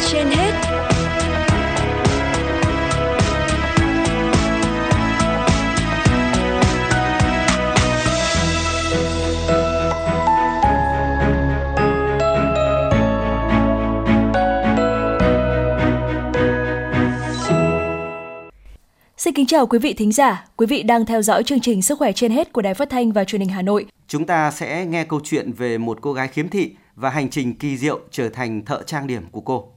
trên hết Xin kính chào quý vị thính giả, quý vị đang theo dõi chương trình Sức khỏe trên hết của Đài Phát thanh và Truyền hình Hà Nội. Chúng ta sẽ nghe câu chuyện về một cô gái khiếm thị và hành trình kỳ diệu trở thành thợ trang điểm của cô.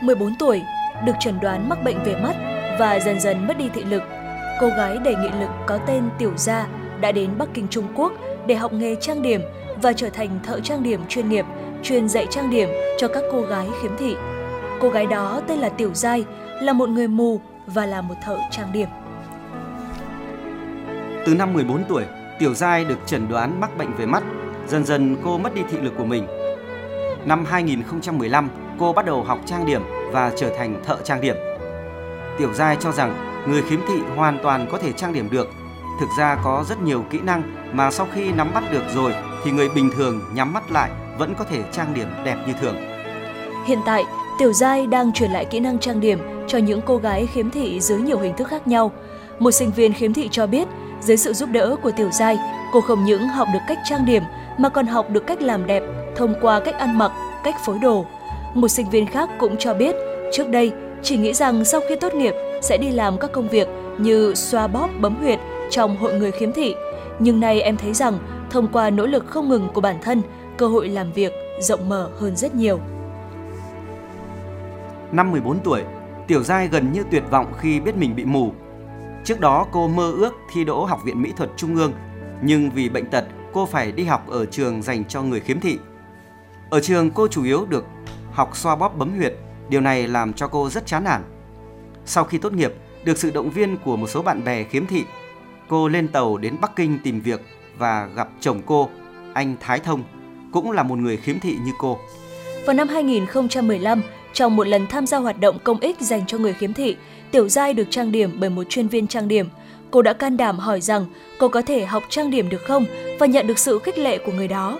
14 tuổi, được chẩn đoán mắc bệnh về mắt và dần dần mất đi thị lực. Cô gái đầy nghị lực có tên Tiểu Gia đã đến Bắc Kinh Trung Quốc để học nghề trang điểm và trở thành thợ trang điểm chuyên nghiệp, chuyên dạy trang điểm cho các cô gái khiếm thị. Cô gái đó tên là Tiểu Giai, là một người mù và là một thợ trang điểm. Từ năm 14 tuổi, Tiểu Giai được chẩn đoán mắc bệnh về mắt. Dần dần cô mất đi thị lực của mình. Năm 2015, cô bắt đầu học trang điểm và trở thành thợ trang điểm. Tiểu Giai cho rằng người khiếm thị hoàn toàn có thể trang điểm được. Thực ra có rất nhiều kỹ năng mà sau khi nắm bắt được rồi thì người bình thường nhắm mắt lại vẫn có thể trang điểm đẹp như thường. Hiện tại, Tiểu Giai đang truyền lại kỹ năng trang điểm cho những cô gái khiếm thị dưới nhiều hình thức khác nhau. Một sinh viên khiếm thị cho biết, dưới sự giúp đỡ của Tiểu Giai, cô không những học được cách trang điểm mà còn học được cách làm đẹp thông qua cách ăn mặc, cách phối đồ. Một sinh viên khác cũng cho biết, trước đây chỉ nghĩ rằng sau khi tốt nghiệp sẽ đi làm các công việc như xoa bóp bấm huyệt trong hội người khiếm thị. Nhưng nay em thấy rằng thông qua nỗ lực không ngừng của bản thân, cơ hội làm việc rộng mở hơn rất nhiều. Năm 14 tuổi, Tiểu Giai gần như tuyệt vọng khi biết mình bị mù. Trước đó cô mơ ước thi đỗ Học viện Mỹ thuật Trung ương, nhưng vì bệnh tật cô phải đi học ở trường dành cho người khiếm thị. Ở trường cô chủ yếu được học xoa bóp bấm huyệt, điều này làm cho cô rất chán nản. Sau khi tốt nghiệp, được sự động viên của một số bạn bè khiếm thị, cô lên tàu đến Bắc Kinh tìm việc và gặp chồng cô, anh Thái Thông, cũng là một người khiếm thị như cô. Vào năm 2015, trong một lần tham gia hoạt động công ích dành cho người khiếm thị, Tiểu Giai được trang điểm bởi một chuyên viên trang điểm. Cô đã can đảm hỏi rằng cô có thể học trang điểm được không và nhận được sự khích lệ của người đó.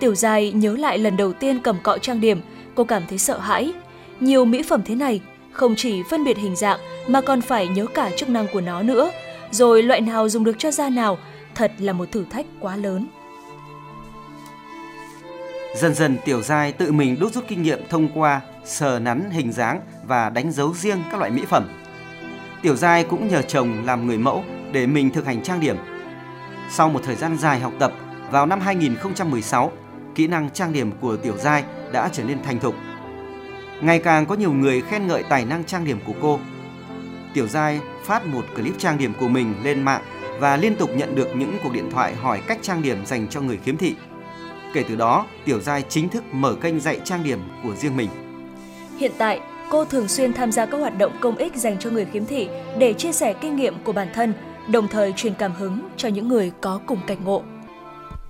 Tiểu Giai nhớ lại lần đầu tiên cầm cọ trang điểm, cô cảm thấy sợ hãi. Nhiều mỹ phẩm thế này không chỉ phân biệt hình dạng mà còn phải nhớ cả chức năng của nó nữa. Rồi loại nào dùng được cho da nào, thật là một thử thách quá lớn. Dần dần Tiểu Giai tự mình đúc rút kinh nghiệm thông qua sờ nắn hình dáng và đánh dấu riêng các loại mỹ phẩm. Tiểu Giai cũng nhờ chồng làm người mẫu để mình thực hành trang điểm. Sau một thời gian dài học tập, vào năm 2016, kỹ năng trang điểm của Tiểu Giai đã trở nên thành thục. Ngày càng có nhiều người khen ngợi tài năng trang điểm của cô. Tiểu Giai phát một clip trang điểm của mình lên mạng và liên tục nhận được những cuộc điện thoại hỏi cách trang điểm dành cho người khiếm thị. Kể từ đó, Tiểu Giai chính thức mở kênh dạy trang điểm của riêng mình. Hiện tại, cô thường xuyên tham gia các hoạt động công ích dành cho người khiếm thị để chia sẻ kinh nghiệm của bản thân, đồng thời truyền cảm hứng cho những người có cùng cảnh ngộ.